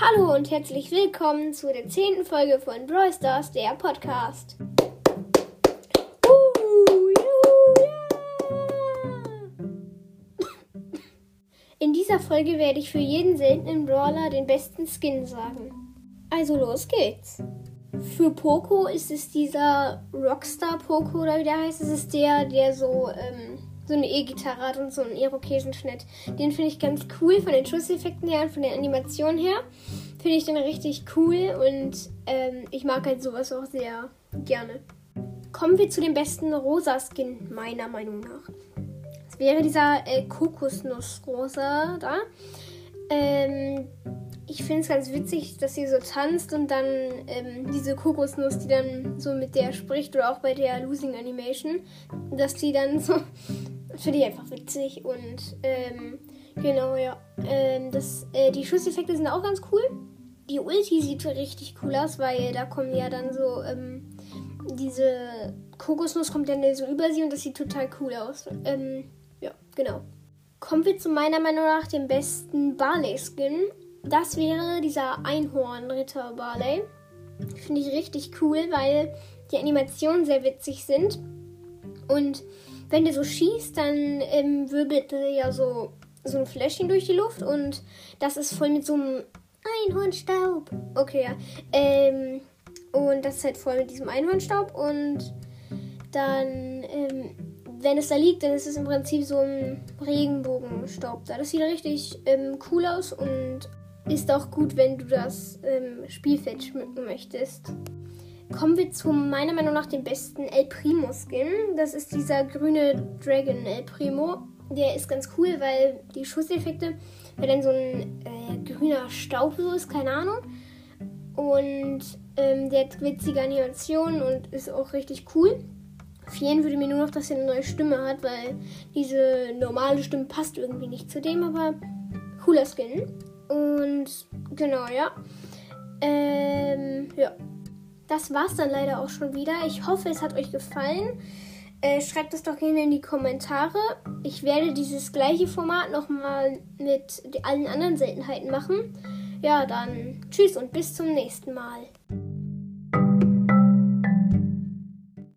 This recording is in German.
Hallo und herzlich willkommen zu der zehnten Folge von Brawl Stars, der Podcast. Uh, ja. In dieser Folge werde ich für jeden seltenen Brawler den besten Skin sagen. Also los geht's. Für Poco ist es dieser Rockstar Poco oder wie der heißt. Es ist der, der so ähm, so eine E-Gitarre hat und so einen Irokesenschnitt. Den finde ich ganz cool von den Schusseffekten her und von der Animation her. Finde ich den richtig cool und ähm, ich mag halt sowas auch sehr gerne. Kommen wir zu dem besten Rosa-Skin, meiner Meinung nach. Das wäre dieser äh, Kokosnuss-Rosa da. Ähm, ich finde es ganz witzig, dass sie so tanzt und dann ähm, diese Kokosnuss, die dann so mit der spricht oder auch bei der Losing Animation, dass die dann so finde ich einfach witzig und ähm, genau, ja. Ähm, das, äh, die Schusseffekte sind auch ganz cool. Die Ulti sieht richtig cool aus, weil da kommen ja dann so ähm, diese Kokosnuss kommt dann so über sie und das sieht total cool aus. Ähm, ja, genau. Kommen wir zu meiner Meinung nach dem besten Barley-Skin. Das wäre dieser Einhorn-Ritter Barley. Finde ich richtig cool, weil die Animationen sehr witzig sind. Und wenn der so schießt, dann ähm, wirbelt er ja so, so ein Fläschchen durch die Luft und das ist voll mit so einem Einhornstaub. Okay, ja. Ähm, und das ist halt voll mit diesem Einhornstaub und dann, ähm, wenn es da liegt, dann ist es im Prinzip so ein Regenbogenstaub da. Das sieht richtig ähm, cool aus und ist auch gut, wenn du das ähm, Spielfeld schmücken möchtest. Kommen wir zu meiner Meinung nach dem besten El Primo Skin. Das ist dieser grüne Dragon El Primo. Der ist ganz cool, weil die Schusseffekte, weil dann so ein äh, grüner Staub so ist, keine Ahnung. Und ähm, der hat witzige Animationen und ist auch richtig cool. Fehlen würde mir nur noch, dass er eine neue Stimme hat, weil diese normale Stimme passt irgendwie nicht zu dem, aber cooler Skin. Und genau, ja. Ähm, ja das war's dann leider auch schon wieder. Ich hoffe, es hat euch gefallen. Äh, schreibt es doch gerne in die Kommentare. Ich werde dieses gleiche Format nochmal mit allen anderen Seltenheiten machen. Ja, dann tschüss und bis zum nächsten Mal.